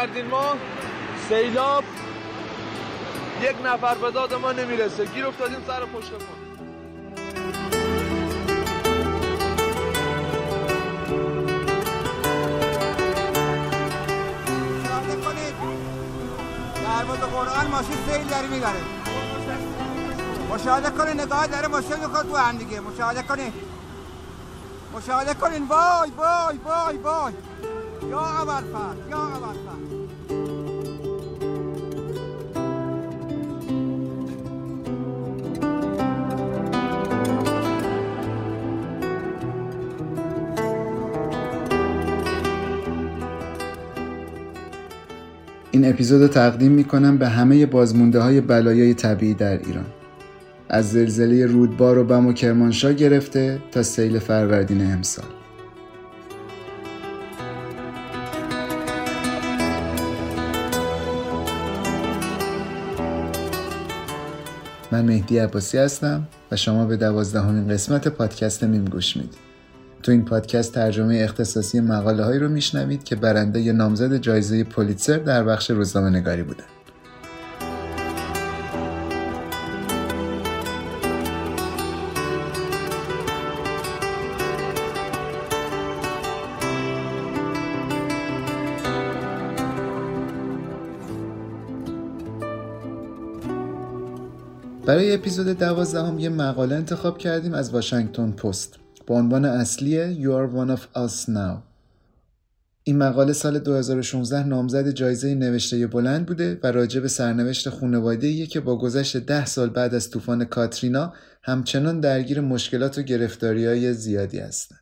فروردین ما. سیلاب یک نفر به داد ما نمی‌رسه. گیر افتادیم سر پشت کن مشاهده کنید. در مورد قرآن ماشین سیل داره می‌بره مشاهده کنید نگاه داره ماشین می‌خواد تو هم دیگه. مشاهده کنید. مشاهده کنید. وای وای وای وای. یا اول یا اپیزود تقدیم می کنم به همه بازمونده های بلایای طبیعی در ایران. از زلزله رودبار و بم و کرمانشاه گرفته تا سیل فروردین امسال. من مهدی عباسی هستم و شما به دوازدهمین قسمت پادکست میم گوش می‌دید. تو این پادکست ترجمه اختصاصی مقاله هایی رو میشنوید که برنده ی نامزد جایزه پولیتسر در بخش روزنامه نگاری بودن برای اپیزود دوازدهم یه مقاله انتخاب کردیم از واشنگتن پست. با عنوان اصلی You are one of us now این مقاله سال 2016 نامزد جایزه نوشته بلند بوده و راجع به سرنوشت خانواده که با گذشت ده سال بعد از طوفان کاترینا همچنان درگیر مشکلات و گرفتاری های زیادی هستند.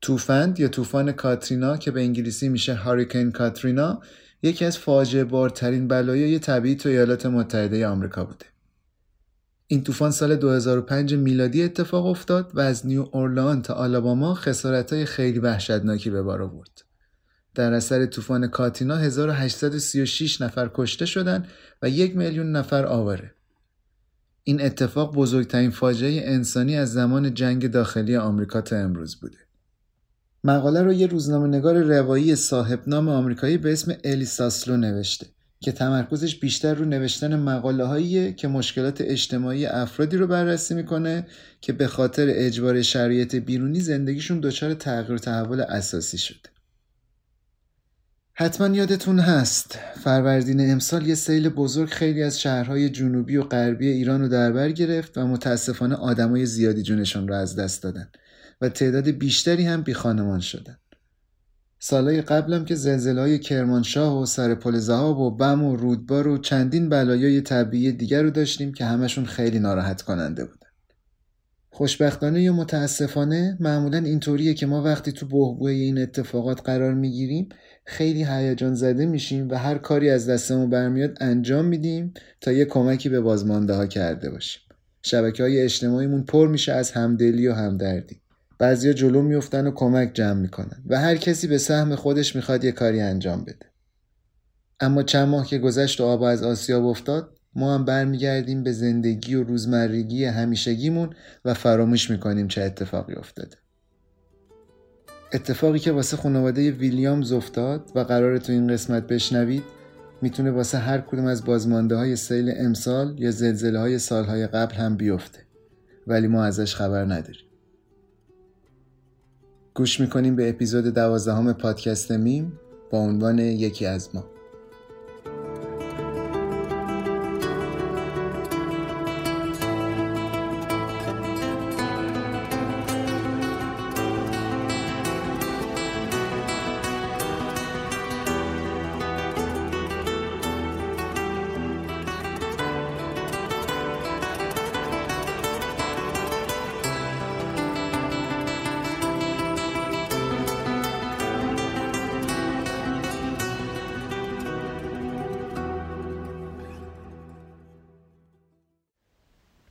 طوفان یا طوفان کاترینا که به انگلیسی میشه هاریکین کاترینا یکی از فاجعه بارترین بلایای طبیعی تو ایالات متحده آمریکا بوده. این طوفان سال 2005 میلادی اتفاق افتاد و از نیو اورلان تا آلاباما خسارتهای خیلی وحشتناکی به بار آورد. در اثر طوفان کاتینا 1836 نفر کشته شدند و یک میلیون نفر آواره. این اتفاق بزرگترین فاجعه انسانی از زمان جنگ داخلی آمریکا تا امروز بوده. مقاله رو یه روزنامه نگار روایی صاحب نام آمریکایی به اسم الی ساسلو نوشته. که تمرکزش بیشتر رو نوشتن مقاله هاییه که مشکلات اجتماعی افرادی رو بررسی می‌کنه که به خاطر اجبار شرایط بیرونی زندگیشون دچار تغییر و تحول اساسی شده. حتما یادتون هست فروردین امسال یه سیل بزرگ خیلی از شهرهای جنوبی و غربی ایران رو در بر گرفت و متاسفانه آدمای زیادی جونشون رو از دست دادن و تعداد بیشتری هم بی خانمان شدن. سالهای قبلم که زلزله های کرمانشاه و سر پل زهاب و بم و رودبار و چندین بلایای طبیعی دیگر رو داشتیم که همشون خیلی ناراحت کننده بودن. خوشبختانه یا متاسفانه معمولا اینطوریه که ما وقتی تو بحبوه این اتفاقات قرار می‌گیریم خیلی هیجان زده میشیم و هر کاری از دستمون برمیاد انجام میدیم تا یه کمکی به بازمانده ها کرده باشیم. شبکه های اجتماعیمون پر میشه از همدلی و همدردی. بعضیا جلو میفتن و کمک جمع می‌کنن و هر کسی به سهم خودش می‌خواد یه کاری انجام بده. اما چند ماه که گذشت و آب از آسیاب افتاد ما هم برمیگردیم به زندگی و روزمرگی همیشگیمون و فراموش می‌کنیم چه اتفاقی افتاده. اتفاقی که واسه خانواده ویلیامز افتاد و قرار تو این قسمت بشنوید می‌تونه واسه هر کدوم از بازمانده های سیل امسال یا زلزله های سالهای قبل هم بیفته ولی ما ازش خبر نداریم. گوش می‌کنیم به اپیزود دوازدهم پادکست میم با عنوان یکی از ما.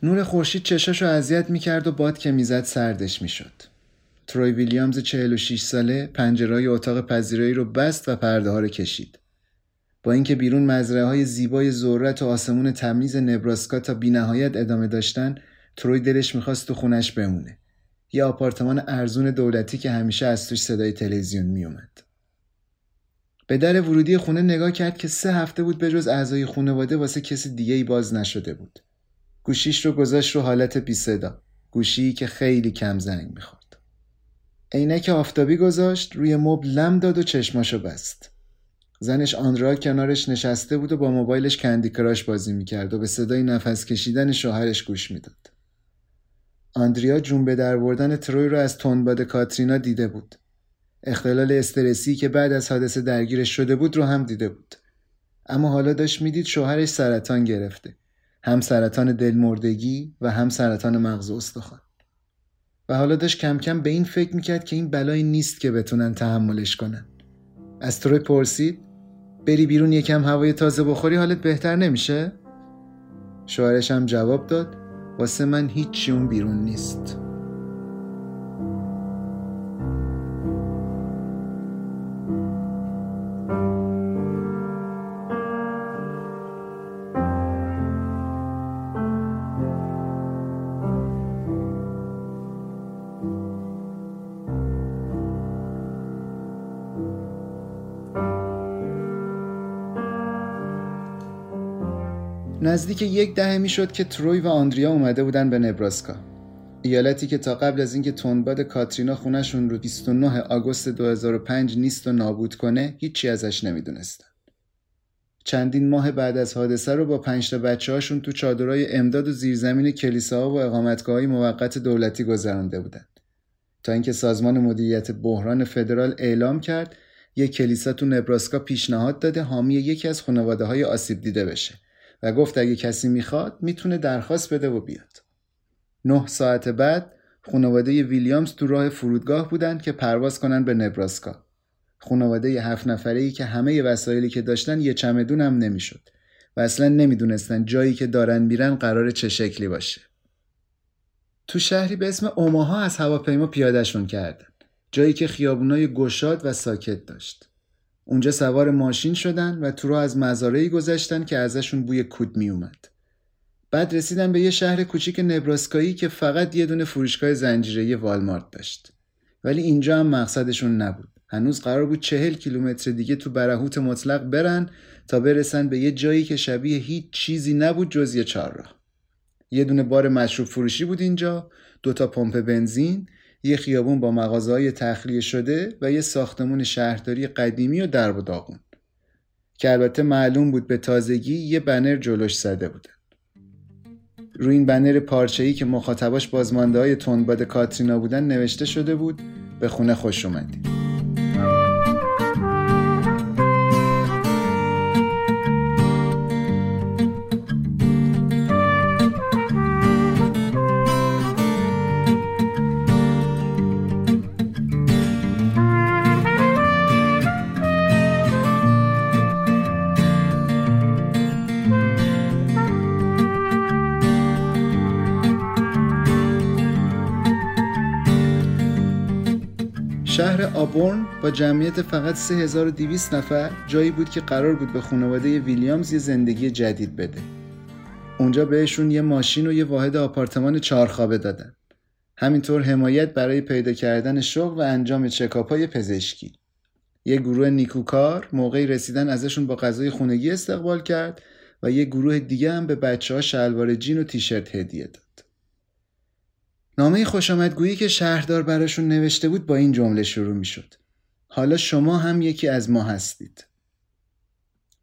نور خورشید چشاشو اذیت می‌کرد و باد که می‌زد سردش می‌شد. تروی ویلیامز 46 ساله پنجرهای اتاق پذیرایی رو بست و پرده ها رو کشید. با اینکه بیرون مزرعه های زیبای ذرت و آسمون تمیز نبراسکا تا بینهایت ادامه داشتن تروی دلش می‌خواست تو خونش بمونه. یه آپارتمان ارزون دولتی که همیشه از توش صدای تلویزیون میومد. به در ورودی خونه نگاه کرد که سه هفته بود به جز اعضای خانواده واسه کسی دیگه ای باز نشده بود. گوشیش رو گذاشت رو حالت بی صدا. گوشی که خیلی کم زنگ می‌خورد. عینک آفتابی گذاشت روی مبل لم داد و چشماشو بست. زنش آندرا کنارش نشسته بود و با موبایلش کندی کراش بازی می‌کرد و به صدای نفس کشیدن شوهرش گوش می‌داد. آندریا جون به در بردن تروی رو از تندباد کاترینا دیده بود. اختلال استرسی که بعد از حادثه درگیرش شده بود رو هم دیده بود. اما حالا داشت می‌دید شوهرش سرطان گرفته. هم سرطان دلمردگی و هم سرطان مغز استخوان. و حالا داشت کم کم به این فکر می‌کرد که این بلایی نیست که بتونن تحملش کنن. از تروی پرسید بری بیرون یکم هوای تازه بخوری حالت بهتر نمیشه؟ شوهرش هم جواب داد واسه من هیچی اون بیرون نیست. نزدیک یک دهه می‌شد که تروی و آندریا اومده بودن به نبراسکا. ایالتی که تا قبل از اینکه تندباد کاترینا خونشون رو 29 آگوست 2005 نیست و نابود کنه هیچی ازش نمی‌دونستن. چندین ماه بعد از حادثه رو با پنج تا بچه تو چادرای امداد و زیرزمین کلیساها و اقامتگاه های موقت دولتی گذرانده بودند تا اینکه سازمان مدیریت بحران فدرال اعلام کرد یک کلیسا تو نبراسکا پیشنهاد داده حامی یکی از خانواده های آسیب دیده بشه. و گفت اگه کسی می‌خواد می‌تونه درخواست بده و بیاد. نه ساعت بعد خانواده ویلیامز تو راه فرودگاه بودند که پرواز کنن به نبراسکا. خانواده هفت نفره ای که همه وسایلی که داشتن یه چمدون هم نمی‌شد و اصلا نمی‌دونستن جایی که دارن میرن قرار چه شکلی باشه. تو شهری به اسم اوماها از هواپیما پیادهشون کردن. جایی که خیابونای گشاد و ساکت داشت. اونجا سوار ماشین شدن و تو رو از مزارعی گذشتن که ازشون بوی کود می اومد. بعد رسیدن به یه شهر کوچیک نبراسکایی که فقط یه دونه فروشگاه زنجیره والمارت داشت. ولی اینجا هم مقصدشون نبود. هنوز قرار بود چهل کیلومتر دیگه تو برهوت مطلق برن تا برسن به یه جایی که شبیه هیچ چیزی نبود جز یه چهارراه. یه دونه بار مشروب فروشی بود اینجا، دوتا پمپ بنزین، یه خیابون با مغازه‌های تخلیه شده و یه ساختمون شهرداری قدیمی و درب و داغون. که البته معلوم بود به تازگی یه بنر جلوش زده بودن روی این بنر پارچه‌ای که مخاطباش بازمانده های تندباد کاترینا بودن نوشته شده بود به خونه خوش اومدید. شهر آبورن با جمعیت فقط 3200 نفر جایی بود که قرار بود به خانواده ویلیامز یه زندگی جدید بده. اونجا بهشون یه ماشین و یه واحد آپارتمان چهارخوابه دادن. همینطور حمایت برای پیدا کردن شغل و انجام چکاپ های پزشکی. یه گروه نیکوکار موقعی رسیدن ازشون با غذای خونگی استقبال کرد و یه گروه دیگه هم به بچه ها شلوار جین و تیشرت هدیه داد. نامه خوشامدگویی که شهردار براشون نوشته بود با این جمله شروع می شد. حالا شما هم یکی از ما هستید.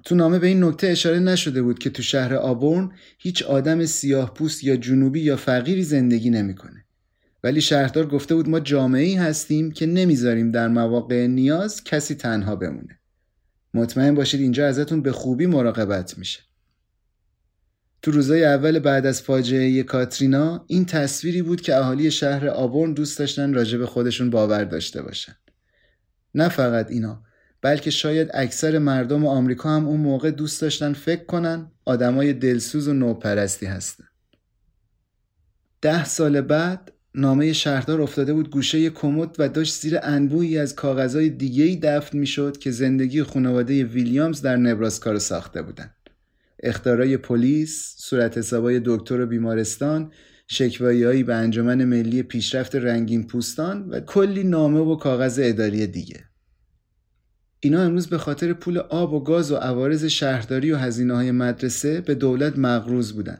تو نامه به این نکته اشاره نشده بود که تو شهر آبورن هیچ آدم سیاه پوست یا جنوبی یا فقیری زندگی نمی‌کنه. ولی شهردار گفته بود ما جامعه ای هستیم که نمی‌ذاریم در مواقع نیاز کسی تنها بمونه. مطمئن باشید اینجا ازتون به خوبی مراقبت میشه. تو روزای اول بعد از فاجعه کاترینا این تصویری بود که اهالی شهر آبورن دوست داشتن راجع به خودشون باور داشته باشن. نه فقط اینا بلکه شاید اکثر مردم آمریکا هم اون موقع دوست داشتن فکر کنن آدمای دلسوز و نوپرستی هستن. ده سال بعد نامه شهردار افتاده بود گوشه کمد و داشت زیر انبوهی از کاغذهای دیگه‌ای دفن می‌شد که زندگی خانواده ویلیامز در نبراسکا رو ساخته بودن. اختارای پلیس، صورت حسابای دکتر و بیمارستان، شکواییهایی به انجمن ملی پیشرفت رنگین پوستان و کلی نامه و کاغذ اداری دیگه. اینا امروز به خاطر پول آب و گاز و عوارض شهرداری و هزینه های مدرسه به دولت مغروز بودن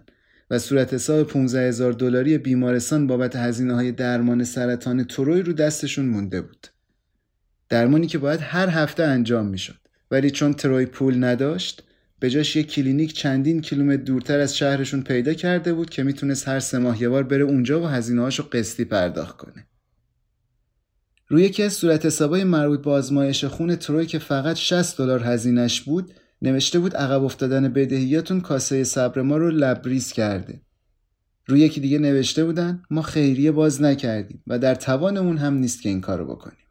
و صورت حساب 15 هزار دلاری بیمارستان بابت هزینه های درمان سرطان تروی رو دستشون مونده بود. درمانی که باید هر هفته انجام می‌شد ولی چون تروی پول نداشت به جاش یک کلینیک چندین کیلومتر دورتر از شهرشون پیدا کرده بود که می‌تونست هر سه ماه یه بار بره اونجا و هزینه هاشو قسطی پرداخت کنه. روی یکی از صورت حسابای مربوط به آزمایش خون تروی که فقط 60 دلار هزینش بود نوشته بود عقب افتادن بدهیاتون کاسه صبر ما رو لبریز کرده. روی یکی دیگه نوشته بودن ما خیریه باز نکردیم و در توانمون هم نیست که این کارو بکنیم.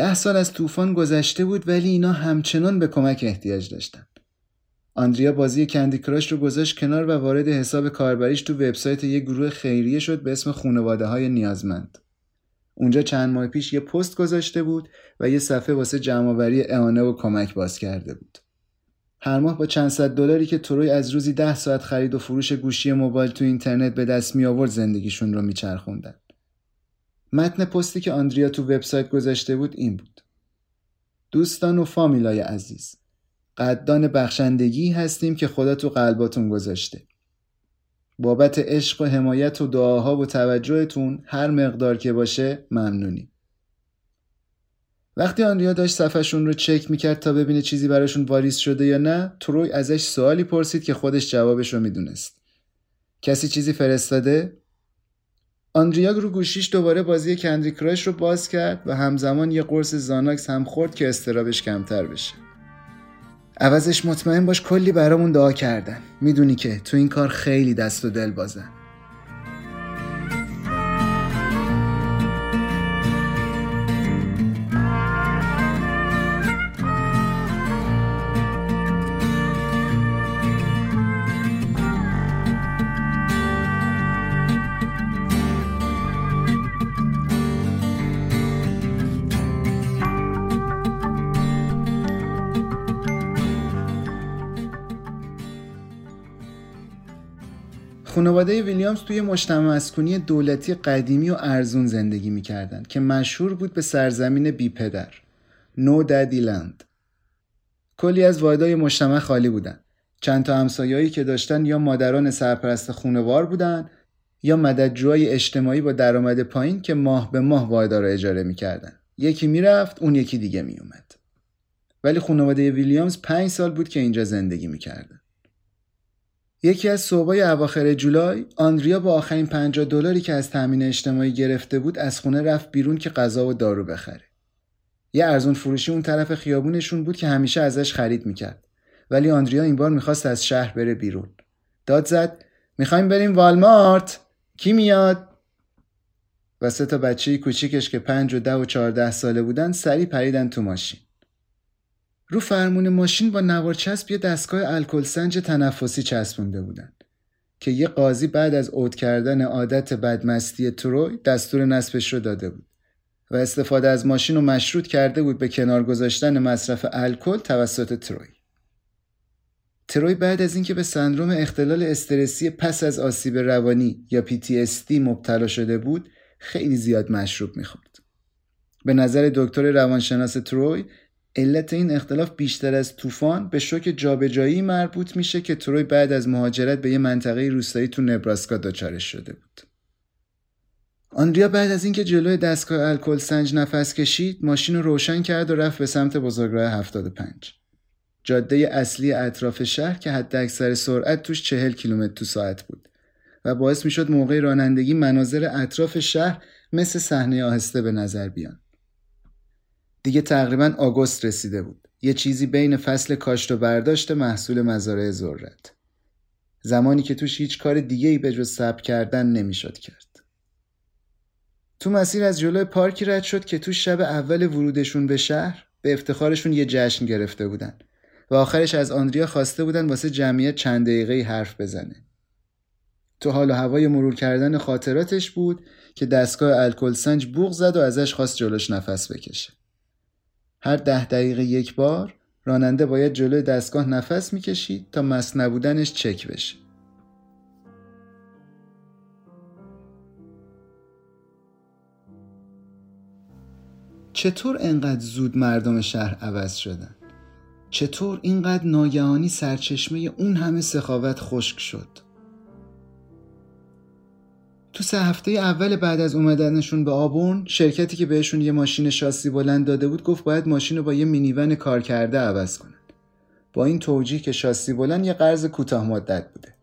ده سال از طوفان گذشته بود ولی اینا همچنان به کمک احتیاج داشتن. آندریا بازی کندی کراش رو گذاشت کنار و وارد حساب کاربریش تو وبسایت یه گروه خیریه شد به اسم خانواده های نیازمند. اونجا چند ماه پیش یه پست گذاشته بود و یه صفحه واسه جمعآوری اعانه و کمک باز کرده بود. هر ماه با چند صد دلاری که تروی از روزی ده ساعت خرید و فروش گوشی موبایل تو اینترنت به دست می آورد زندگیشون رو میچرخوندن. متن پستی که آندریا تو وبسایت گذاشته بود این بود. دوستان و فامیلای عزیز قدردان بخشندگی هستیم که خدا تو قلباتون گذاشته. بابت عشق و حمایت و دعاها و توجهتون هر مقدار که باشه ممنونیم. وقتی آندریا داشت صفحشون رو چک می‌کرد تا ببینه چیزی براشون واریز شده یا نه تروی ازش سوالی پرسید که خودش جوابش رو می‌دونست. کسی چیزی فرستاده؟ آندریا رو گوشیش دوباره بازی کندری کراش رو باز کرد و همزمان یه قرص زاناکس هم خورد که استرابش کمتر بشه. عوضش مطمئن باش کلی برامون دعا کردن. می‌دونی که تو این کار خیلی دست و دل بازن. خانواده ویلیامز توی مجتمع مسکونی دولتی قدیمی و ارزون زندگی می‌کردند که مشهور بود به سرزمین بی پدر نو دادی لند کلی از واحدهای مجتمع خالی بودن. چند تا همسایه‌ای که داشتن یا مادران سرپرست خونوار بودن یا مددجوهای اجتماعی با درآمد پایین که ماه به ماه واحدا رو اجاره می‌کردن. یکی می‌رفت اون یکی دیگه میومد ولی خانواده ویلیامز پنج سال بود که اینجا زندگی می‌کردن. یکی از صبحای اواخر جولای آندریا با آخرین 50 دلاری که از تامین اجتماعی گرفته بود از خونه رفت بیرون که غذا و دارو بخره. یه ارزون فروشی اون طرف خیابونشون بود که همیشه ازش خرید می‌کرد. ولی آندریا این بار می‌خواست از شهر بره بیرون. داد زد می‌خوایم بریم والمارت کی میاد و سه تا بچه کوچیکش که پنج و ده و چهارده ساله بودن سری پریدن تو ماشین رو فرمون ماشین با نوار چسب یه دستگاه الکل سنج تنفسی چسبونده بودن که یه قاضی بعد از عود کردن عادت بدمستی تروی دستور نصبش رو داده بود و استفاده از ماشین رو مشروط کرده بود به کنار گذاشتن مصرف الکل توسط تروی تروی بعد از اینکه به سندروم اختلال استرسی پس از آسیب روانی یا PTSD مبتلا شده بود خیلی زیاد مشروب می‌خورد. به نظر دکتر روانشناس تروی علت این اختلاف بیشتر از طوفان به شوک جابجایی مربوط میشه که تروی بعد از مهاجرت به یه منطقه روستایی تو نبراسکا دچارش شده بود. آندریا بعد از اینکه جلوی دستگاه الکل سنج نفس کشید ماشین رو روشن کرد و رفت به سمت بزرگراه 75 جاده اصلی اطراف شهر که حد اکثر سرعت توش چهل کیلومتر تو ساعت بود و باعث می‌شد موقع رانندگی مناظر اطراف شهر مثل صحنه آهسته به نظر بیان. دیگه تقریبا آگوست رسیده بود. یه چیزی بین فصل کاشت و برداشت محصول مزارع ذرت. زمانی که توش هیچ کار دیگه ای به جز سب کردن نمی‌شد کرد. تو مسیر از جلوی پارکی رد شد که تو شب اول ورودشون به شهر به افتخارشون یه جشن گرفته بودن و آخرش از آندریا خواسته بودن واسه جمعیت چند دقیقه حرف بزنه. تو حال و هوای مرور کردن خاطراتش بود که دستگاه الکل سنج بوغ زد و ازش خواست جلوش نفس بکشه. هر ده دقیقه یک بار راننده باید جلوی دستگاه نفس می‌کشید تا مست نبودنش چک بشه. چطور انقدر زود مردم شهر عوض شدن؟ چطور اینقدر ناگهانی سرچشمه اون همه سخاوت خشک شد؟ تو سه هفته اول بعد از اومدنشون به آبون شرکتی که بهشون یه ماشین شاسی بلند داده بود گفت باید ماشین رو با یه مینیون کار کرده عوض کنن. با این توجیه که شاسی بلند یه قرض کوتاه مدت بوده.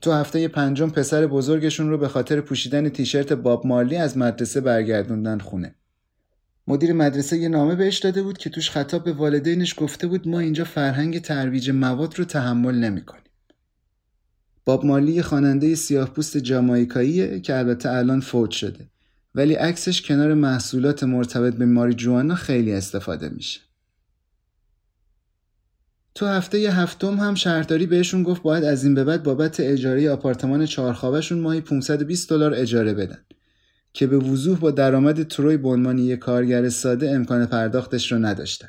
تو هفته پنجم پسر بزرگشون رو به خاطر پوشیدن تیشرت باب مارلی از مدرسه برگردوندن خونه. مدیر مدرسه یه نامه بهش داده بود که توش خطاب به والدینش گفته بود ما اینجا فرهنگ ترویج مواد رو تحمل نمی‌کنیم. باب مالی خواننده سیاه پوست جامایکاییه که البته الان فوت شده ولی عکسش کنار محصولات مرتبط به ماری جوانا خیلی استفاده میشه. تو هفته ی هفتم هم شهرداری بهشون گفت باید از این به بعد بابت اجاره آپارتمان چهارخوابهشون ماهی 520 دلار اجاره بدن که به وضوح با درآمد تروی به عنوان یک کارگر ساده امکان پرداختش رو نداشتن.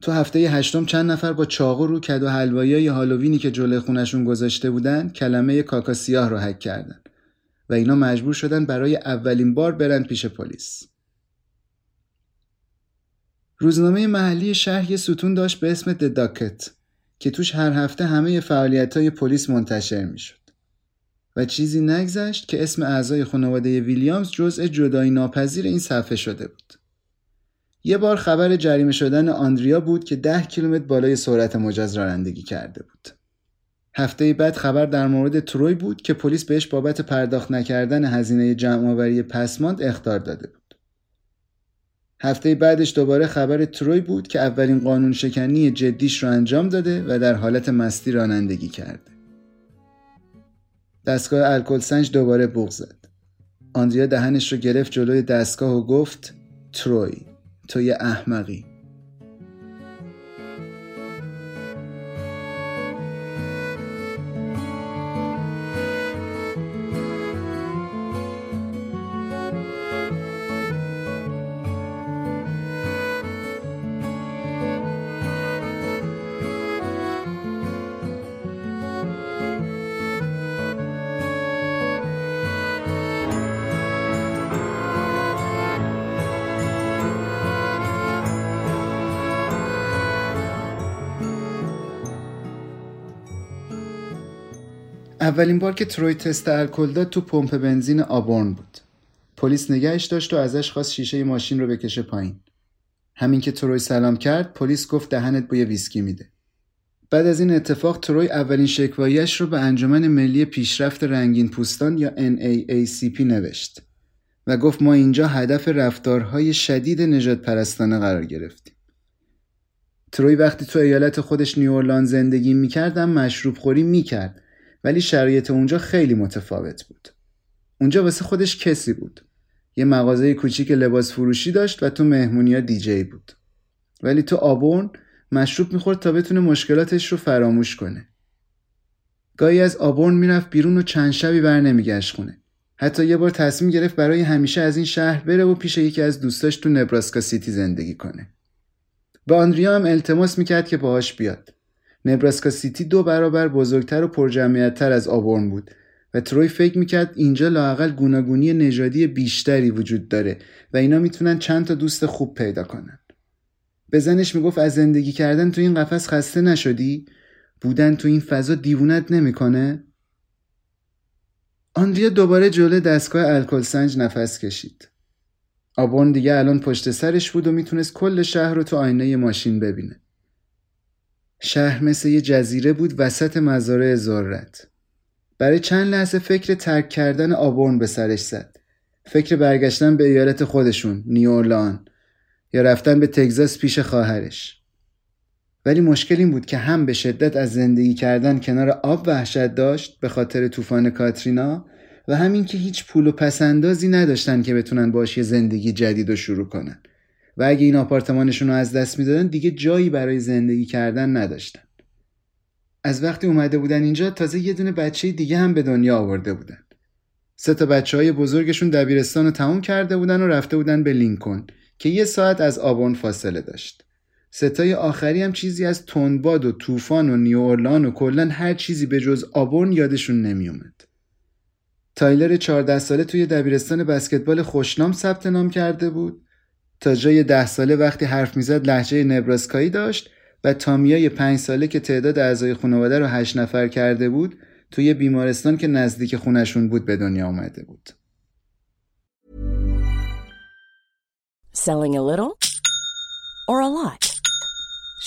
تو هفته هشتم چند نفر با چاقو رو کدو حلوایی هالووینی که جلوی خونشون گذاشته بودن کلمه کاکا سیاه رو حک کردن و اینا مجبور شدن برای اولین بار برن پیش پلیس. روزنامه محلی شهر یه ستون داشت به اسم دداکت که توش هر هفته همه فعالیت های پلیس منتشر می‌شد. و چیزی نگذشت که اسم اعضای خانواده ویلیامز جزء جدایی ناپذیر این صفحه شده بود. یه بار خبر جریمه شدن آندریا بود که ده کیلومتر بالای سرعت مجاز رانندگی کرده بود. هفته بعد خبر در مورد تروی بود که پلیس بهش بابت پرداخت نکردن هزینه جمعآوری پسماند اخطار داده بود. هفته بعدش دوباره خبر تروی بود که اولین قانون شکنی جدیش رو انجام داده و در حالت مستی رانندگی کرده. دستگاه الکل سنج دوباره بغ زد. آندریا دهنش رو گرفت جلوی دستگاه و گفت تروی تو یه احمقی. اولین بار که تروی تست الکل داد تو پمپ بنزین آبورن بود. پلیس نگهش داشت و ازش خواست شیشه ماشین رو بکشه پایین. همین که تروی سلام کرد، پلیس گفت دهنت بوی ویسکی میده. بعد از این اتفاق تروی اولین شکواییش رو به انجمن ملی پیشرفت رنگین پوستان یا NAACP نوشت و گفت ما اینجا هدف رفتارهای شدید نجات پرستانه قرار گرفتیم. تروی وقتی تو ایالت خودش نیورلان زندگی می‌کردم مشروب خوری می‌کرد ولی شرایط اونجا خیلی متفاوت بود. اونجا واسه خودش کسی بود. یه مغازه کوچیک لباس فروشی داشت و تو مهمونیا دیجی بود. ولی تو آبورن مشروب می‌خورد تا بتونه مشکلاتش رو فراموش کنه. گاهی از آبورن می‌رفت بیرون و چند شبی بر نمیگشت خونه. حتی یه بار تصمیم گرفت برای همیشه از این شهر بره و پیش یکی از دوستاش تو نبراسکا سیتی زندگی کنه. به آندریا هم التماس می‌کرد که باهاش بیاد. نبراسکا سیتی دو برابر بزرگتر و پرجمعیتتر از آبورن بود و تروی فکر می‌کرد اینجا لاقل گوناگونی نژادی بیشتری وجود داره و اینا می‌تونن چند تا دوست خوب پیدا کنن. به زنش می‌گفت از زندگی کردن تو این قفس خسته نشدی؟ بودن تو این فضا دیوونت نمی‌کنه؟ آندریا دوباره جلو دستگاه الکل سنج نفس کشید. آبون دیگه الان پشت سرش بود و می‌تونست کل شهر رو تو آینه ماشین ببینه. شهر مثل یه جزیره بود وسط مزارع ذرت. برای چند لحظه فکر ترک کردن آبورن به سرش زد. فکر برگشتن به ایالت خودشون، نیورلان یا رفتن به تگزاس پیش خواهرش. ولی مشکل این بود که هم به شدت از زندگی کردن کنار آب وحشت داشت به خاطر طوفان کاترینا و همین که هیچ پول و پسندازی نداشتن که بتونن باش یه زندگی جدید رو شروع کنن و اگه این آپارتمانشون رو از دست می‌دادن دیگه جایی برای زندگی کردن نداشتن. از وقتی اومده بودن اینجا تازه یه دونه بچه دیگه هم به دنیا آورده بودن. سه تا بچه های بزرگشون دبیرستان رو تموم کرده بودن و رفته بودن به لینکن که یه ساعت از آبون فاصله داشت. ستای آخری هم چیزی از تندباد و طوفان و نیورلان و کلا هر چیزی به جز آبورن یادشون نمیومد. تایلر 14 ساله توی دبیرستان بسکتبال خوشنام ثبت نام کرده بود. تا جای ده ساله وقتی حرف می‌زد لحجه نبراسکایی داشت و تامیای پنج ساله که تعداد اعضای خانواده رو هشت نفر کرده بود توی بیمارستان که نزدیک خونشون بود به دنیا آمده بود. Selling a little or a lot?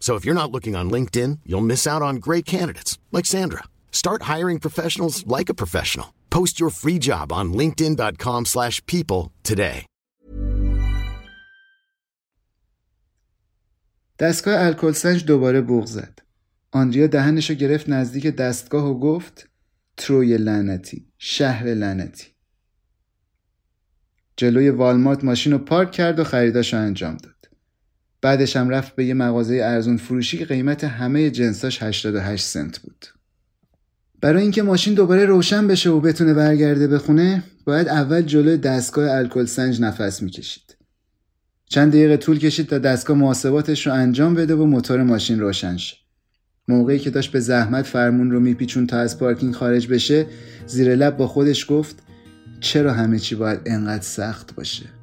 So if you're not looking on LinkedIn, you'll miss out on great candidates like Sandra. Start hiring professionals like a professional. Post your free job on linkedin.com/people today. دستگاه الکل سنج دوباره بوغ زد. آندریا دهنشو گرفت نزدیک دستگاه و گفت تروی لعنتی، شهر لعنتی. جلوی والمارت ماشین رو پارک کرد و خریداشو انجام داد. بعدش هم رفت به یه مغازه ارزون فروشی که قیمت همه جنساش 88 سنت بود. برای اینکه ماشین دوباره روشن بشه و بتونه برگرده به خونه باید اول جلوی دستگاه الکل سنج نفس می‌کشید. چند دقیقه طول کشید تا دستگاه محاسباتش رو انجام بده و موتور ماشین روشن شه. موقعی که داشت به زحمت فرمون رو میپیچون تا از پارکینگ خارج بشه زیر لب با خودش گفت چرا همه چی باید انقدر سخت باشه؟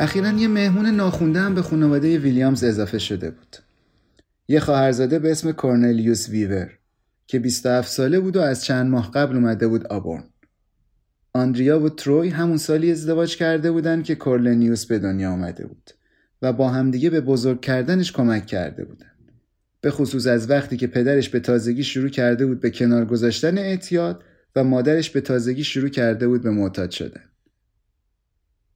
اخیرا یه مهمون ناخونده هم به خانواده ویلیامز اضافه شده بود. یه خواهرزاده به اسم کورنلیوس ویور که 27 ساله بود و از چند ماه قبل اومده بود آبورن. آندریا و تروی همون سالی ازدواج کرده بودن که کورلنیوس به دنیا آمده بود و با همدیگه به بزرگ کردنش کمک کرده بودن. به خصوص از وقتی که پدرش به تازگی شروع کرده بود به کنار گذاشتن اعتیاد و مادرش به تازگی شروع کرده بود به معتاد شدن.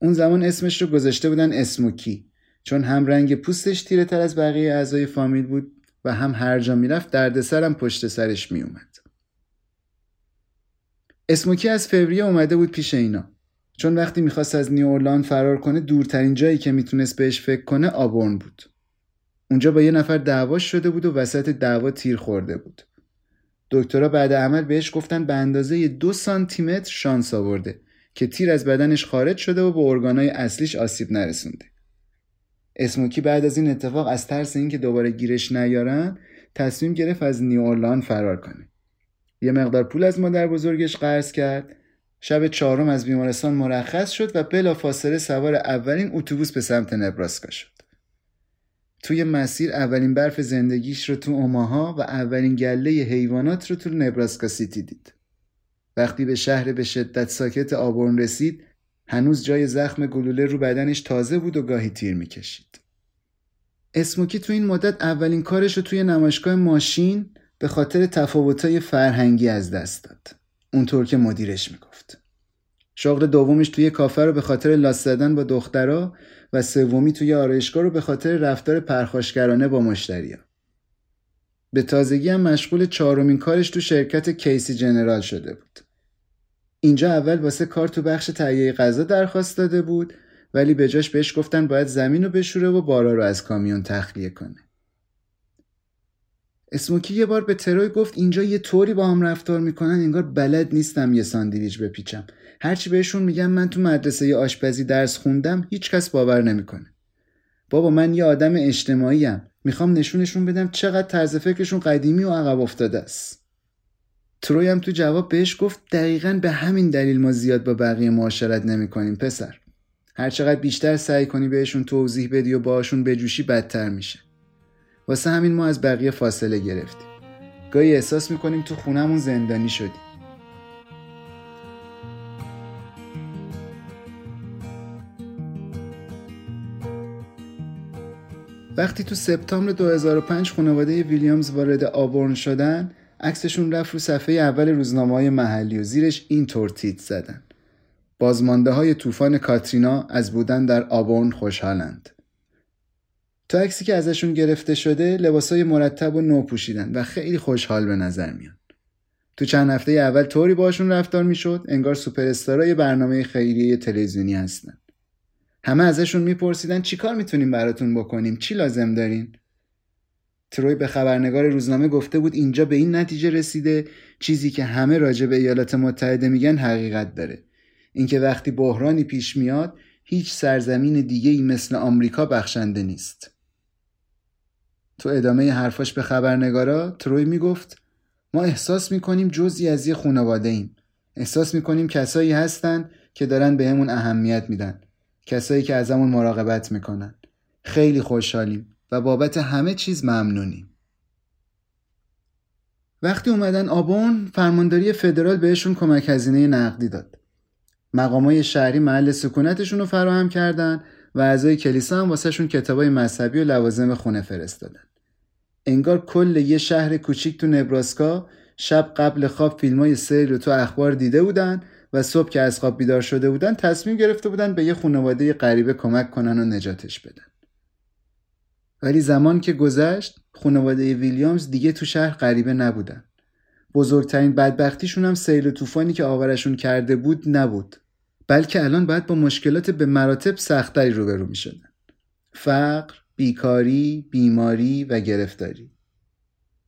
اون زمان اسمش رو گذاشته بودن اسموکی چون هم رنگ پوستش تیره تر از بقیه اعضای فامیل بود و هم هر جا می‌رفت دردسرم پشت سرش میومد. اسموکی از فوریه اومده بود پیش اینا چون وقتی می‌خواست از نیورلان فرار کنه دورترین جایی که می‌تونست بهش فکر کنه آبورن بود. اونجا با یه نفر دعواش شده بود و وسط دعوا تیر خورده بود. دکترها بعد عمل بهش گفتن به اندازه دو سانتیمتر شانس آورده که تیر از بدنش خارج شده و به ارگانهای اصلیش آسیب نرسونده. اسموکی بعد از این اتفاق از ترس اینکه دوباره گیرش نیارن تصمیم گرفت از نیورلان فرار کنه. یه مقدار پول از مادر بزرگش قرض کرد شب چهارم از بیمارستان مرخص شد و بلا فاصله سوار اولین اتوبوس به سمت نبراسکا شد. توی مسیر اولین برف زندگیش رو تو اوماها و اولین گله حیوانات رو تو نبراسکا سیتی دید. وقتی به شهر به شدت ساکت آبورن رسید هنوز جای زخم گلوله رو بدنش تازه بود و گاهی تیر می‌کشید. اسموکی تو این مدت اولین کارش رو توی نمایشگاه ماشین به خاطر تفاوتهای فرهنگی از دست داد. اونطور که مدیرش می‌گفت. شغل دومش توی کافه رو به خاطر لاس زدن با دخترها و سومی توی آرایشگاه رو به خاطر رفتار پرخاشگرانه با مشتریا. به تازگی هم مشغول چهارمین کارش تو شرکت کیسی جنرال شده بود. اینجا اول واسه کار تو بخش تهیه غذا درخواست داده بود ولی به جاش بهش گفتن باید زمین رو بشوره و بارا رو از کامیون تخلیه کنه. اسموکی یه بار به تروی گفت اینجا یه طوری با هم رفتار می‌کنن انگار بلد نیستم یه ساندویچ بپیچم هرچی بهشون میگم من تو مدرسه آشپزی درس خوندم هیچکس باور نمی‌کنه بابا من یه آدم اجتماعی ام می‌خوام نشونشون بدم چقدر طرز فکرشون قدیمی و عقب افتاده است. تروی هم تو جواب بهش گفت دقیقا به همین دلیل ما زیاد با بقیه معاشرت نمی‌کنیم پسر. هرچقدر بیشتر سعی کنی بهشون توضیح بدی و باشون بجوشی بدتر میشه. واسه همین ما از بقیه فاصله گرفتیم. گاهی احساس می‌کنیم تو خونمون زندانی شدیم. وقتی تو سپتامبر 2005 خانواده ویلیامز وارد آبورن شدن عکسشون رفت رو صفحه اول روزنامه های محلی و زیرش این طور تیت زدن بازمانده های طوفان کاترینا از بودن در آبورن خوشحالند تو عکسی که ازشون گرفته شده لباسای مرتب و نو پوشیدن و خیلی خوشحال به نظر میان. تو چند هفته اول طوری باشون رفتار می‌شد انگار سوپر برنامه خیریه تلویزیونی هستن. همه ازشون میپرسیدن چیکار می‌تونیم براتون بکنیم؟ چی لازم دارین؟ تروی به خبرنگار روزنامه گفته بود اینجا به این نتیجه رسیده چیزی که همه راجع به ایالات متحده میگن حقیقت داره. اینکه وقتی بحرانی پیش میاد هیچ سرزمین دیگه ای مثل آمریکا بخشنده نیست. تو ادامه حرفاش به خبرنگارا تروی می‌گفت ما احساس می‌کنیم جزی از یه خانواده ایم. احساس می‌کنیم کسایی هستن که دارن بهمون اهمیت میدن. کسایی که ازمون مراقبت می‌کنن. خیلی خوشحالیم و بابت همه چیز ممنونیم. وقتی اومدن آبون فرمانداری فدرال بهشون کمک هزینه نقدی داد. مقامای شهری محل سکونتشون رو فراهم کردن و اعضای کلیسا هم واسهشون کتابای مذهبی و لوازم خونه فرستادن. انگار کل یه شهر کوچیک تو نبراسکا شب قبل خواب فیلمای سیل رو تو اخبار دیده بودن و صبح که از خواب بیدار شده بودن تصمیم گرفته بودن به یه خانواده غریبه کمک کنن و نجاتش بدن. ولی زمان که گذشت خانواده ویلیامز دیگه تو شهر غریبه نبودن. بزرگترین بدبختیشون هم سیل و طوفانی که آورشون کرده بود نبود. بلکه الان باید با مشکلات به مراتب سختری روبرو می شدن. فقر، بیکاری، بیماری و گرفتاری.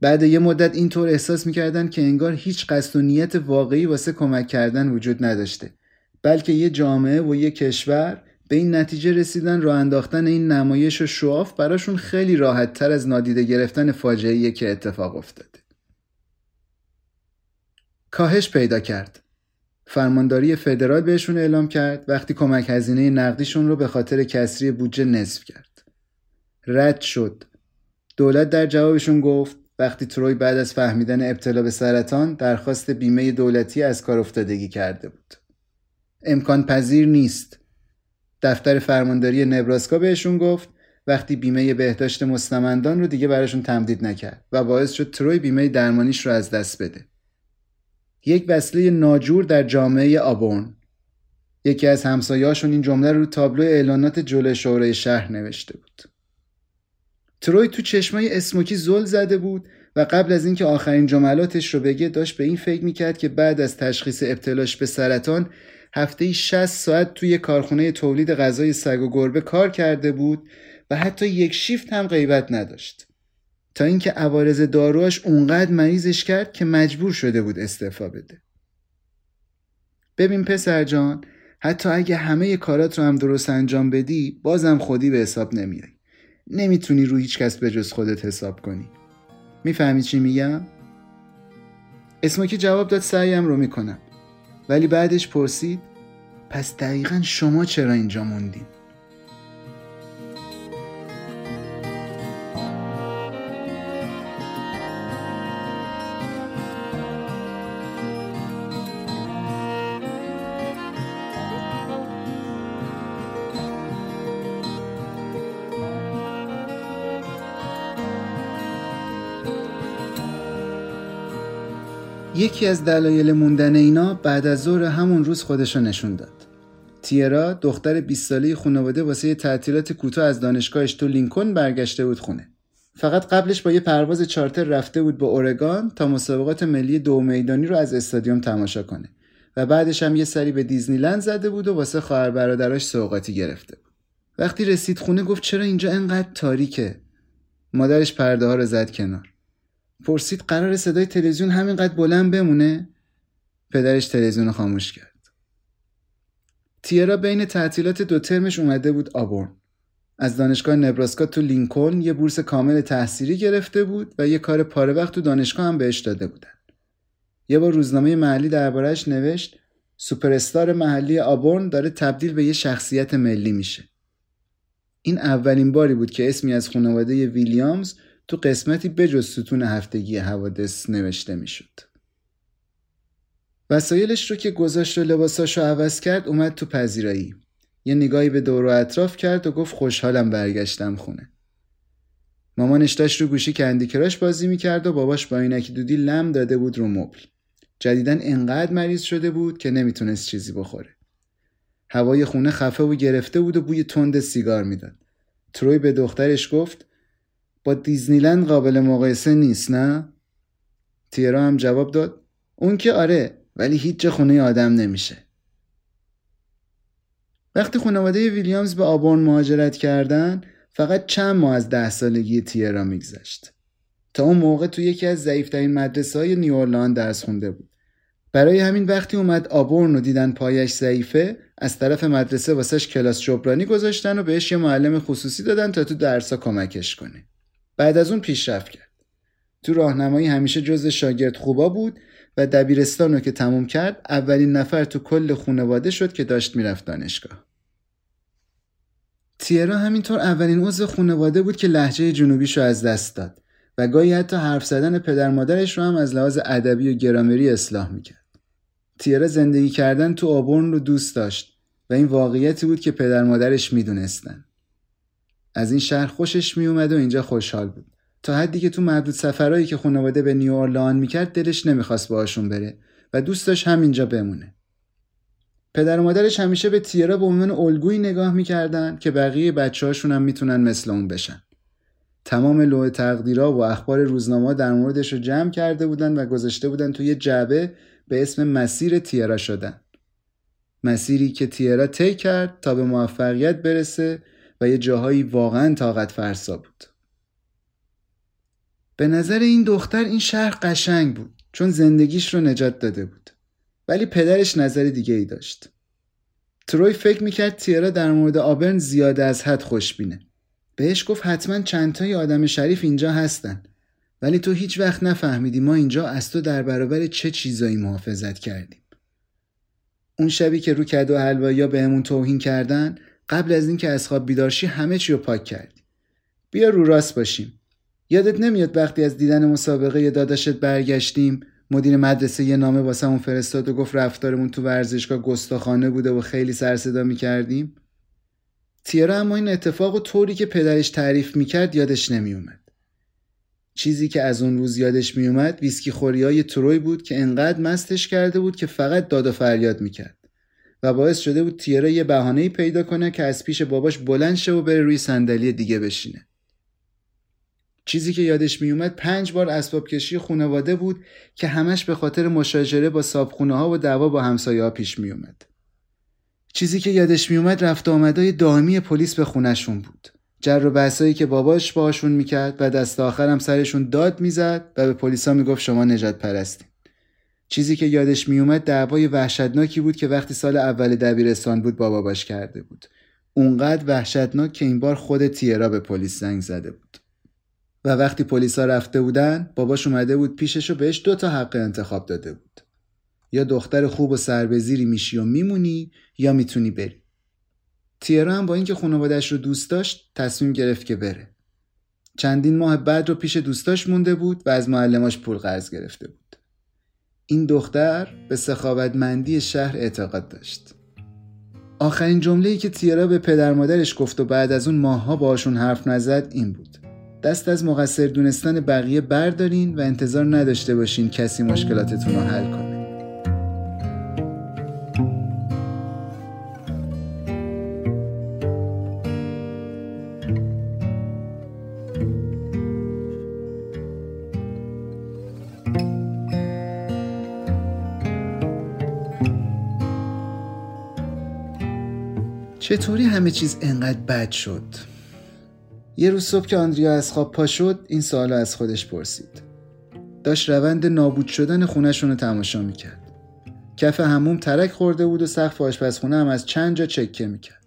بعد یه مدت اینطور احساس می‌کردن که انگار هیچ قصد و نیت واقعی واسه کمک کردن وجود نداشته بلکه یه جامعه و یه کشور به این نتیجه رسیدن راه انداختن این نمایش و شواف براشون خیلی راحت تر از نادیده گرفتن فاجعه که اتفاق افتاده. کاهش پیدا کرد. فرمانداری فدرال بهشون اعلام کرد وقتی کمک هزینه نقدیشون رو به خاطر کسری بودجه نصف کرد. رد شد. دولت در جوابشون گفت وقتی تروی بعد از فهمیدن ابتلا به سرطان درخواست بیمه دولتی از کار افتادگی کرده بود. امکان پذیر نیست. دفتر فرمانداری نبراسکا بهشون گفت وقتی بیمه بهداشت مستمندان رو دیگه براشون تمدید نکرد و باعث شد تروی بیمه درمانیش رو از دست بده. یک وسیله ناجور در جامعه آبورن یکی از همسایه‌هاشون این جمله رو تابلو اعلانات جلوی شورای شهر نوشته بود. تروی تو چشمای اسموکی زل زده بود و قبل از اینکه آخرین جملاتش رو بگه داشت به این فکر می‌کرد که بعد از تشخیص ابتلاش به سرطان هفته 60 ساعت توی کارخونه تولید غذای سگ و گربه کار کرده بود و حتی یک شیفت هم غیبت نداشت. تا اینکه عوارض داروهاش اونقدر مریضش کرد که مجبور شده بود استعفا بده. ببین پسر جان حتی اگه همه کارات رو هم درست انجام بدی بازم خودی به حساب نمیای. نمی‌تونی رو هیچ کس به جز خودت حساب کنی می‌فهمی چی میگم؟ اسموکی جواب داد سعیم رو می‌کنم ولی بعدش پرسید پس دقیقا شما چرا اینجا موندین؟ یکی از دلایل موندن اینا بعد از ظهر همون روز خودشو نشون داد. تیرا دختر 20 ساله خانواده واسه تعطیلات کوتاه از دانشگاهش تو لینکن برگشته بود خونه. فقط قبلش با یه پرواز چارتر رفته بود به اورگان تا مسابقات ملی دو میدانی رو از استادیوم تماشا کنه و بعدش هم یه سری به دیزنیلند زده بود و واسه خواهر برادراش سوغاتی گرفته. وقتی رسید خونه گفت چرا اینجا انقدر تاریکه؟ مادرش پرده ها رو زد کنار. پرسید قرار صدای تلویزیون همینقدر بلند بمونه؟ پدرش تلویزیون خاموش کرد. تیرا بین تعطیلات دو ترمش اومده بود آبورن. از دانشگاه نبراسکا تو لینکلن یه بورس کامل تحصیلی گرفته بود و یه کار پاره وقت تو دانشگاه هم بهش داده بودن. یه بار روزنامه محلی دربارهش نوشت سوپرستار محلی آبورن داره تبدیل به یه شخصیت ملی میشه. این اولین باری بود که اسمی از خانواده ویلیامز تو قسمتی بجز ستون هفتگی حوادث نوشته می‌شد. وسایلش رو که گذاشت و لباساش رو عوض کرد اومد تو پذیرایی. یه نگاهی به دور و اطراف کرد و گفت خوشحالم برگشتم خونه. مامانش داشت رو گوشی کندی کراش بازی می‌کرد و باباش با اینکی دودی لم داده بود رو مبل. جدیدن انقدر مریض شده بود که نمی‌تونست چیزی بخوره. هوای خونه خفه و گرفته بود و بوی تند سیگار می‌داد. تروی به دخترش گفت با دیزنیلند قابل مقایسه نیست نه؟ تیرا هم جواب داد اون که آره ولی هیچ جا خونه آدم نمیشه. وقتی خانواده ویلیامز به آبورن مهاجرت کردن فقط چند ماه از ده سالگی تیرا میگذشت. تا اون موقع تو یکی از ضعیفترین مدرسه های نیورلاند درس خونده بود. برای همین وقتی اومد آبورن رو دیدن پایش ضعیفه از طرف مدرسه واسش کلاس جبرانی گذاشتن و بهش یه معلم خصوصی دادن تا تو درسا کمکش کنه. بعد از اون پیشرفت کرد تو راهنمایی همیشه جز شاگرد خوبا بود و دبیرستان رو که تموم کرد اولین نفر تو کل خانواده شد که داشت می‌رفت دانشگاه تیرا همینطور اولین عضو خانواده بود که لحجه جنوبیش رو از دست داد و گاهی حتی حرف زدن پدر مادرش رو هم از لحاظ ادبی و گرامری اصلاح می‌کرد. تیرا زندگی کردن تو آبورن رو دوست داشت و این واقعیتی بود که پدر مادرش می‌دونستن. از این شهر خوشش میومد و اینجا خوشحال بود. تا حدی که تو محدود سفرهایی که خانواده به نیوارلان می‌کرد دلش نمی‌خواست باهاشون بره و دوست داشت همینجا بمونه. پدر و مادرش همیشه به تیرا به عنوان الگویی نگاه می‌کردن که بقیه بچه هاشون هم می‌تونن مثل اون بشن. تمام لوح تقدیرها و اخبار روزنامه در موردش رو جمع کرده بودن و گذاشته بودن توی جعبه به اسم مسیر تیرا شدن. مسیری که تیرا طی کرد تا به موفقیت برسه و یه جاهایی واقعا طاقت فرسا بود. به نظر این دختر این شهر قشنگ بود چون زندگیش رو نجات داده بود. ولی پدرش نظر دیگه ای داشت. تروی فکر می‌کرد تیرا در مورد آبرن زیاده از حد خوشبینه. بهش گفت حتما چندتای آدم شریف اینجا هستن. ولی تو هیچ وقت نفهمیدی ما اینجا از تو در برابر چه چیزایی محافظت کردیم. اون شبی که رو کدو حلوایی بهمون توهین کردن قبل از اینکه از خواب بیدارشی همه چی رو پاک کردی. بیا رو راست باشیم. یادت نمیاد وقتی از دیدن مسابقه داداشت برگشتیم مدیر مدرسه یه نامه واسمون فرستاد و گفت رفتارمون تو ورزشگاه گستاخانه بوده و خیلی سر صدا می‌کردیم؟ تیرا اما این اتفاق و طوری که پدرش تعریف می‌کرد یادش نمیومد. چیزی که از اون روز یادش میومد ویسکی خوری های تروی بود که انقدر مستش کرده بود که فقط داد و فریاد می‌کرد. و باعث شده بود تیرا یه بهانه پیدا کنه که از پیش باباش بلند شه و بره روی صندلی دیگه بشینه. چیزی که یادش میومد پنج بار اسباب کشی خانواده بود که همش به خاطر مشاجره با صابخونه ها و دعوا با همسایه ها پیش میومد. چیزی که یادش میومد رفت آمدای دائمی پلیس به خونشون بود. جر و بحثایی که باباش باشون می‌کرد و دست آخرم سرشون داد می‌زد و به پلیسا می‌گفت شما نجات پرستین. چیزی که یادش میومد دعوای وحشتناکی بود که وقتی سال اول دبیرستان بود بابا باش کرده بود. اونقدر وحشتناک که این بار خود تیرا به پلیس زنگ زده بود. و وقتی پلیسا رفته بودن باباش اومده بود پیشش و بهش دو تا حق انتخاب داده بود. یا دختر خوب و سربزیری میشی و میمونی یا می‌تونی بری. تیرا هم با اینکه خانوادش رو دوست داشت تصمیم گرفت که بره. چندین ماه بعد رو پیش دوستاش مونده بود و از معلماش پول قرض گرفته بود. این دختر به سخاوتمندی شهر اعتقاد داشت. آخرین جمله‌ای که تیرا به پدر مادرش گفت و بعد از اون ماهها باشون حرف نزد این بود. دست از مقصر دونستن بقیه بردارین و انتظار نداشته باشین کسی مشکلاتتون رو حل کنه. چطوری همه چیز انقدر بد شد؟ یه روز صبح که آندریا از خواب پا شد این سوال از خودش پرسید. داشت روند نابود شدن خونشون رو تماشا می‌کرد. کف هموم ترک خورده بود و سقف آشپزخونه هم از چند جا چکه می‌کرد.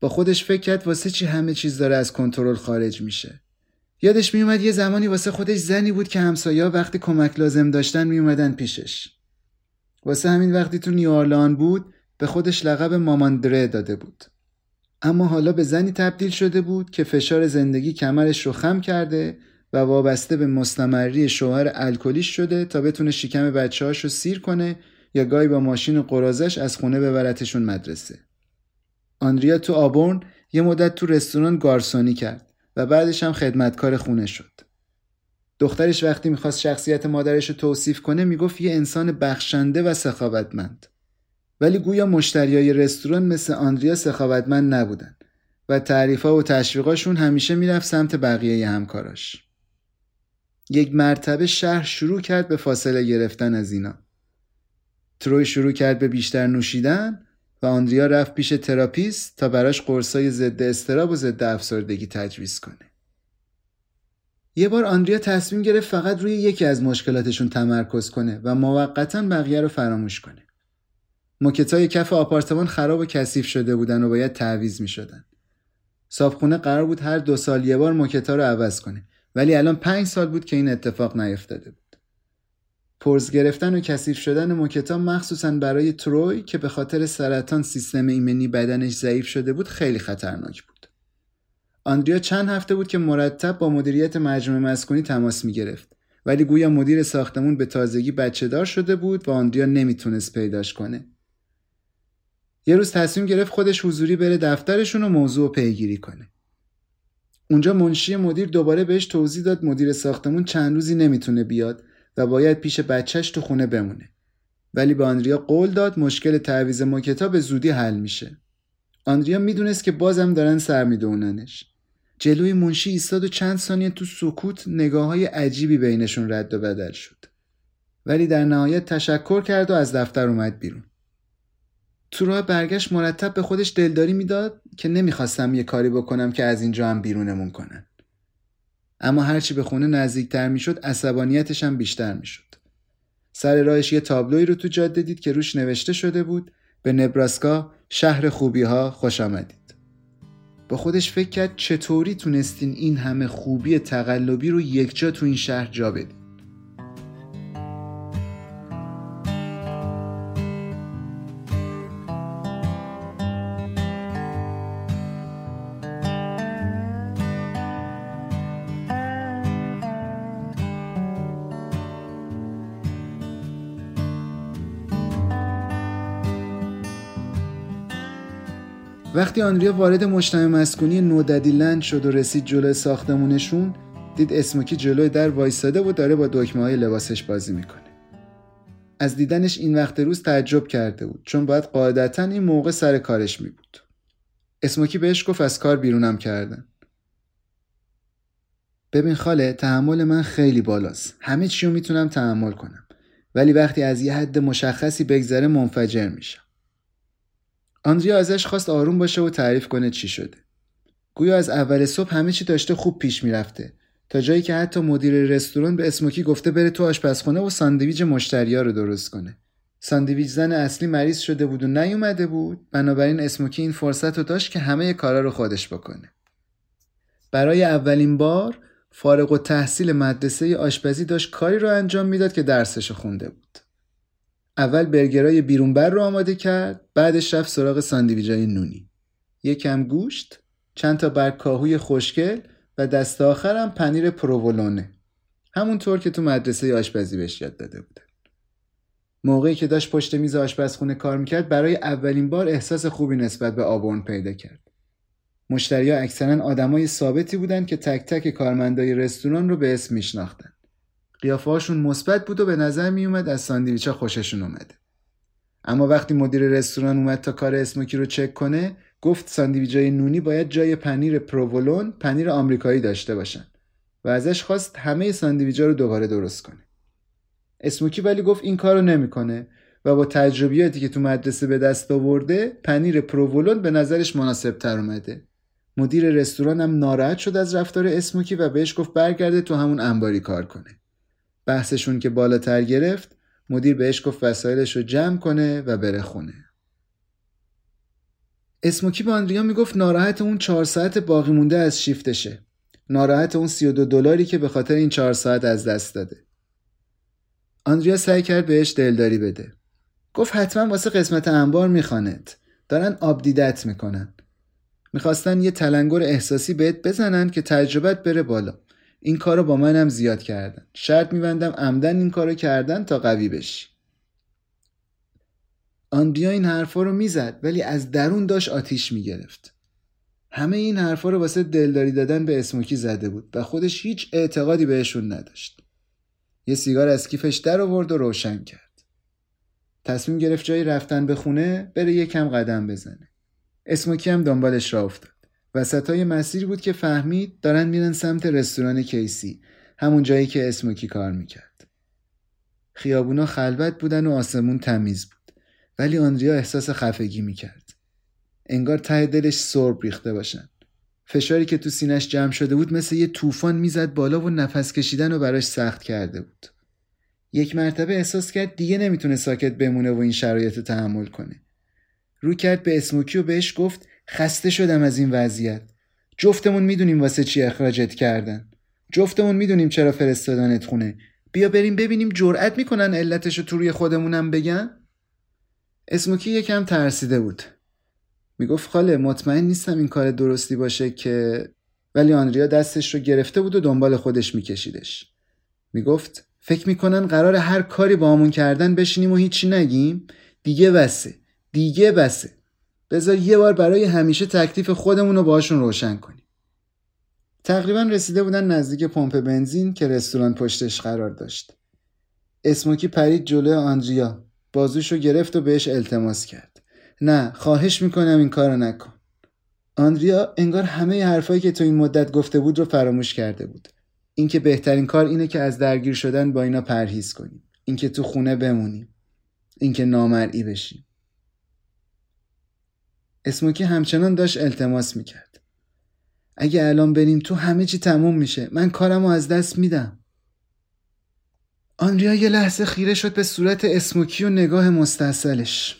با خودش فکر کرد واسه چی همه چیز داره از کنترل خارج میشه. یادش میومد یه زمانی واسه خودش زنی بود که همسایه وقتی کمک لازم داشتن میومدن پیشش. واسه همین وقتی تو نیوارلان بود به خودش لقب ماماندره داده بود. اما حالا به زنی تبدیل شده بود که فشار زندگی کمرش رو خم کرده و وابسته به مستمری شوهر الکلیش شده تا بتونه شکم بچه رو سیر کنه یا گاهی با ماشین قرازش از خونه ببرتشون مدرسه. آندریا تو آبورن یه مدت تو رستوران گارسونی کرد و بعدش هم خدمتکار خونه شد. دخترش وقتی می‌خواست شخصیت مادرش رو توصیف کنه می‌گفت یه انسان بخشنده و سخاوتمند. ولی گویا مشتریای رستوران مثل آندریا سخاوتمند نبودن و تعریفا و تشویقاشون همیشه می‌رفت سمت بقیه همکاراش. یک مرتبه شهر شروع کرد به فاصله گرفتن از اینا. تروی شروع کرد به بیشتر نوشیدن و آندریا رفت پیش تراپیست تا براش قرصای ضد استراب و ضد افسردگی تجویز کنه. یه بار آندریا تصمیم گرفت فقط روی یکی از مشکلاتشون تمرکز کنه و موقتا بقیه رو فراموش کنه. موکتای کف آپارتمان خراب و کثیف شده بودن و باید تعویض می شدن. صابخونه قرار بود هر دو سال یه بار موکتا رو عوض کنه ولی الان پنج سال بود که این اتفاق نیفتاده بود. پرز گرفتن و کثیف شدن موکتا مخصوصا برای تروی که به خاطر سرطان سیستم ایمنی بدنش ضعیف شده بود خیلی خطرناک بود. آندریا چند هفته بود که مرتب با مدیریت مجموعه مسکونی تماس می گرفت ولی گویا مدیر ساختمون به تازگی بچه دار شده بود و آندریا نمی‌تونست پیداش کنه. یه روز تصمیم گرفت خودش حضوری بره دفترشون و موضوع پیگیری کنه. اونجا منشی مدیر دوباره بهش توضیح داد مدیر ساختمون چند روزی نمی‌تونه بیاد و باید پیش بچهش تو خونه بمونه. ولی به آندریا قول داد مشکل تعویض موکتا به زودی حل میشه. آندریا می‌دونست که بازم دارن سر میدوننش. جلوی منشی ایستاد و چند ثانیه تو سکوت نگاه های عجیبی بینشون رد و بدل شد. ولی در نهایت تشکر کرد و از دفتر اومد بیرون. تو راه برگشت مرتب به خودش دلداری می‌داد که نمی‌خواستم یه کاری بکنم که از اینجا هم بیرونمون کنن. اما هرچی به خونه نزدیکتر می‌شد عصبانیتش هم بیشتر می‌شد. سر راهش یه تابلوی رو تو جاده دید که روش نوشته شده بود به نبراسکا شهر خوبی ها خوش آمدید. با خودش فکر کرد چطوری تونستین این همه خوبی تقلبی رو یکجا تو این شهر جا بدید. وقتی آنریا وارد مجتمع مسکونی نوددی لند شد و رسید جلوی ساختمونشون دید اسموکی جلوی در وایستاده و داره با دکمه های لباسش بازی می‌کنه از دیدنش این وقت روز تعجب کرده بود چون باید قاعدتا این موقع سر کارش می بود. اسموکی بهش گفت از کار بیرونم کردن. ببین خاله تحمل من خیلی بالاست. همه چی رو می‌تونم تحمل کنم. ولی وقتی از یه حد مشخصی بگذره منفجر میشم. آندریا ازش خواست آروم باشه و تعریف کنه چی شده. گویا از اول صبح همه چی داشته خوب پیش می‌رفته تا جایی که حتی مدیر رستوران به اسموکی گفته بره تو آشپزخونه و ساندویچ مشتریا رو درست کنه. ساندویچ زن اصلی مریض شده بود و نیومده بود بنابراین اسموکی این فرصت رو داشت که همه کارا رو خودش بکنه. برای اولین بار فارغ و تحصیل مدرسه آشپزی داشت کاری رو انجام می‌داد که درسش خونده بود. اول برگرای بیرونبر رو آماده کرد بعدش رفت سراغ ساندویجای نونی. یکم گوشت، چند تا برگ کاهوی خوشگل و دست آخرم پنیر پروولونه. همونطور که تو مدرسه آشپزی بهش یاد داده بودن موقعی که داشت پشت میز آشپزخونه کار می‌کرد برای اولین بار احساس خوبی نسبت به آبورن پیدا کرد. مشتریا اکثرا آدمای ثابتی بودن که تک تک کارمندای رستوران رو به اسم میشناختن. قیافه‌هاشون مثبت بود و به نظر میومد از ساندویچا خوششون اومده اما وقتی مدیر رستوران اومد تا کار اسموکی رو چک کنه گفت ساندویجای نونی باید جای پنیر پروولون پنیر آمریکایی داشته باشن و ازش خواست همه ساندویجا رو دوباره درست کنه. اسموکی ولی گفت این کارو نمی‌کنه و با تجربیاتی که تو مدرسه به دست آورده پنیر پروولون به نظرش مناسب تر اومده. مدیر رستوران هم ناراحت شد از رفتار اسموکی و بهش گفت برگرده تو همون انباری کار کنه. بحثشون که بالاتر گرفت مدیر بهش گفت وسایلش رو جمع کنه و بره خونه. اسموکی به آندریا می‌گفت ناراحت اون چهار ساعت باقی مونده از شیفتشه. ناراحت اون 32 دلاری که به خاطر این چهار ساعت از دست داده. آندریا سعی کرد بهش دلداری بده. گفت حتما واسه قسمت انبار می‌خواند دارن آب دیدت می‌کنن. می‌خواستن یه تلنگر احساسی بهت بزنن که تجربت بره بالا. این کارو با منم زیاد کردن. شرط میبندم عمدن این کارو کردن تا قوی بشی. آندریا این حرفا رو می‌زد ولی از درون داشت آتیش می‌گرفت. همه این حرفا رو واسه دلداری دادن به اسموکی زده بود و خودش هیچ اعتقادی بهشون نداشت. یه سیگار از کیفش در آورد و روشن کرد. تصمیم گرفت جایی رفتن به خونه بره یکم قدم بزنه. اسموکی هم دنبالش را افتاد. وسط مسیر بود که فهمید دارن میرن سمت رستوران کیسی همون جایی که اسموکی کار می‌کرد خیابونا خلوت بودن و آسمون تمیز بود ولی آندریا احساس خفگی می‌کرد. انگار ته دلش سرب ریخته باشن. فشاری که تو سینش جمع شده بود مثل یه طوفان می‌زد بالا و نفس کشیدن رو براش سخت کرده بود. یک مرتبه احساس کرد دیگه نمی‌تونه ساکت بمونه و این شرایط تحمل کنه. رو کرد به اسموکی و بهش گفت خسته شدم از این وضعیت. جفتمون می‌دونیم واسه چی اخراجت کردن. جفتمون می‌دونیم چرا فرستادنت خونه. بیا بریم ببینیم جرأت می‌کنن علتشو تو روی خودمونم بگن؟ اسموکی یکم ترسیده بود می‌گفت خاله مطمئن نیستم این کار درستی باشه که ولی آنریا دستش رو گرفته بود و دنبال خودش میکشیدش می‌گفت فکر می‌کنن قرار هر کاری با همون کردن بشینیم و هیچی نگیم دیگه بسه دیگه بسه بذار یه بار برای همیشه تکلیف خودمون رو باشون روشن کنیم. تقریبا رسیده بودن نزدیک پمپ بنزین که رستوران پشتش قرار داشت. اسموکی پرید جلوی آندریا. بازوشو گرفت و بهش التماس کرد. نه خواهش می‌کنم این کارو نکن. آندریا انگار همه حرفایی که تو این مدت گفته بود رو فراموش کرده بود. اینکه بهترین کار اینه که از درگیر شدن با اینا پرهیز کنیم. اینکه تو خونه بمونیم. اینکه نامرئی بشیم. اسموکی همچنان داشت التماس می‌کرد. اگه الان بریم تو همه چی تموم میشه من کارمو از دست میدم. آنریا یه لحظه خیره شد به صورت اسموکی و نگاه مستحصلش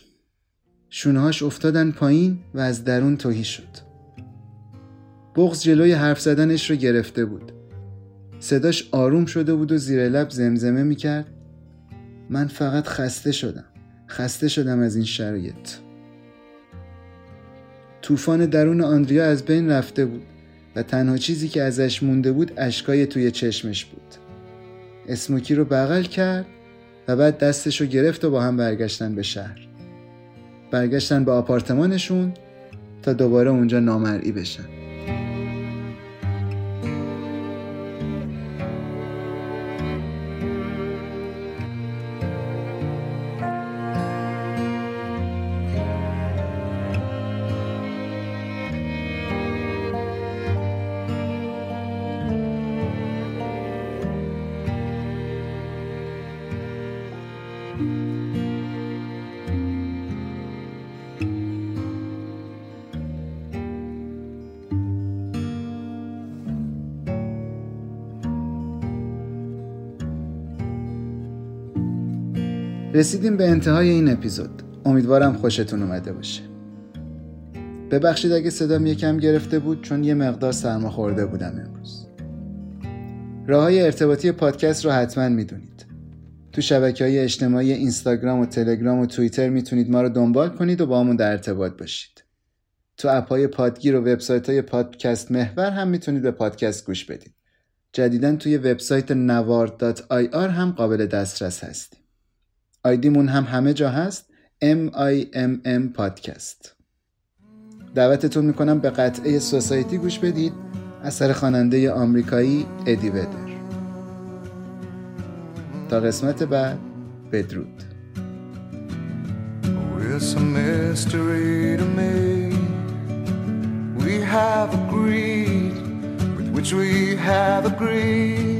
شونهاش افتادن پایین و از درون توهی شد. بغز جلوی حرف زدنش رو گرفته بود. صداش آروم شده بود و زیر لب زمزمه می‌کرد. من فقط خسته شدم. خسته شدم از این شرایط. طوفان درون آندریا از بین رفته بود و تنها چیزی که ازش مونده بود اشکای توی چشمش بود. اسموکی رو بغل کرد و بعد دستش رو گرفت و با هم برگشتن به شهر. برگشتن به آپارتمانشون تا دوباره اونجا نامرئی بشن. رسیدیم به انتهای این اپیزود. امیدوارم خوشتون اومده باشه. ببخشید اگه صدام یکم گرفته بود چون یه مقدار سرما خورده بودم امروز. راه های ارتباطی پادکست رو حتما می‌دونید. تو شبکه های اجتماعی اینستاگرام و تلگرام و توییتر می‌تونید ما رو دنبال کنید و با همون در ارتباط باشید. تو اپ های پادگیر و وبسایت های پادکست محور هم می‌تونید به پادکست گوش بدید. جدیدا توی وبسایت نوار.ir هم قابل دسترس هستیم. آیدیمون هم همه جا هست. M I M M پادکست دعوتتون می‌کنم به قطعه سوسایتی گوش بدید. اثر خواننده آمریکایی ادی ودر. تا قسمت بعد بدرود. It's a mystery to me. We have agreed with which we have agreed.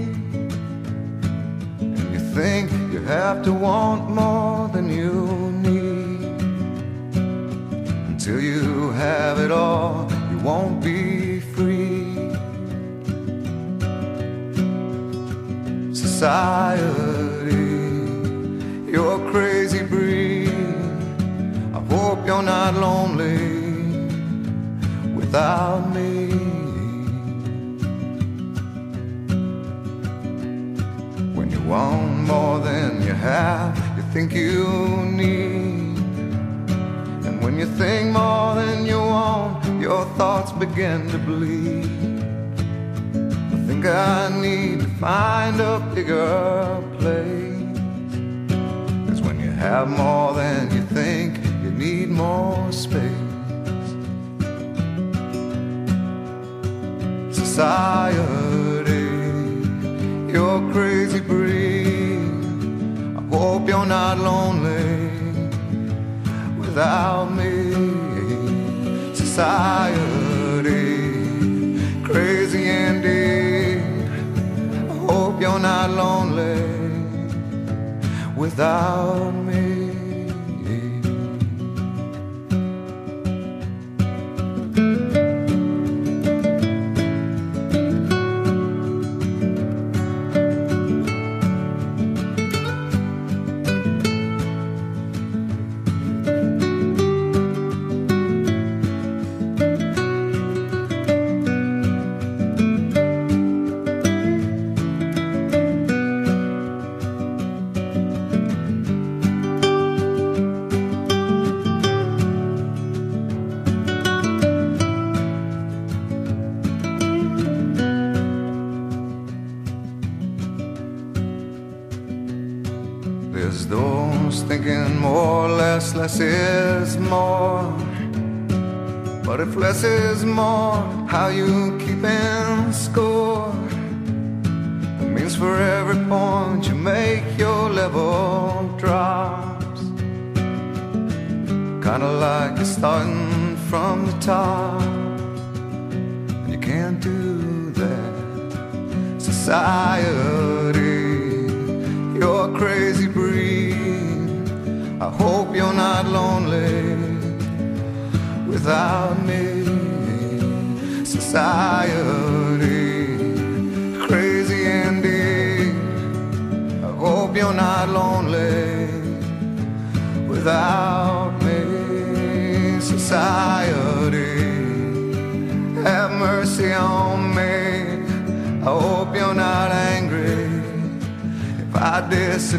Think you have to want more than you need. Until you have it all, you won't be free. Society, you're a crazy breed. I hope you're not lonely without me. When have, you think you need. And when you think more than you want, your thoughts begin to bleed. I think I need to find a bigger place. Cause when you have more than you think, you need more space. Society, you're crazy breed. Hope you're not lonely without me. Society, crazy indeed. I hope you're not lonely without me.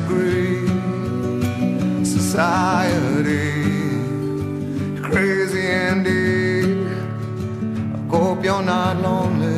Disagree. Society, crazy indeed. I hope you're not lonely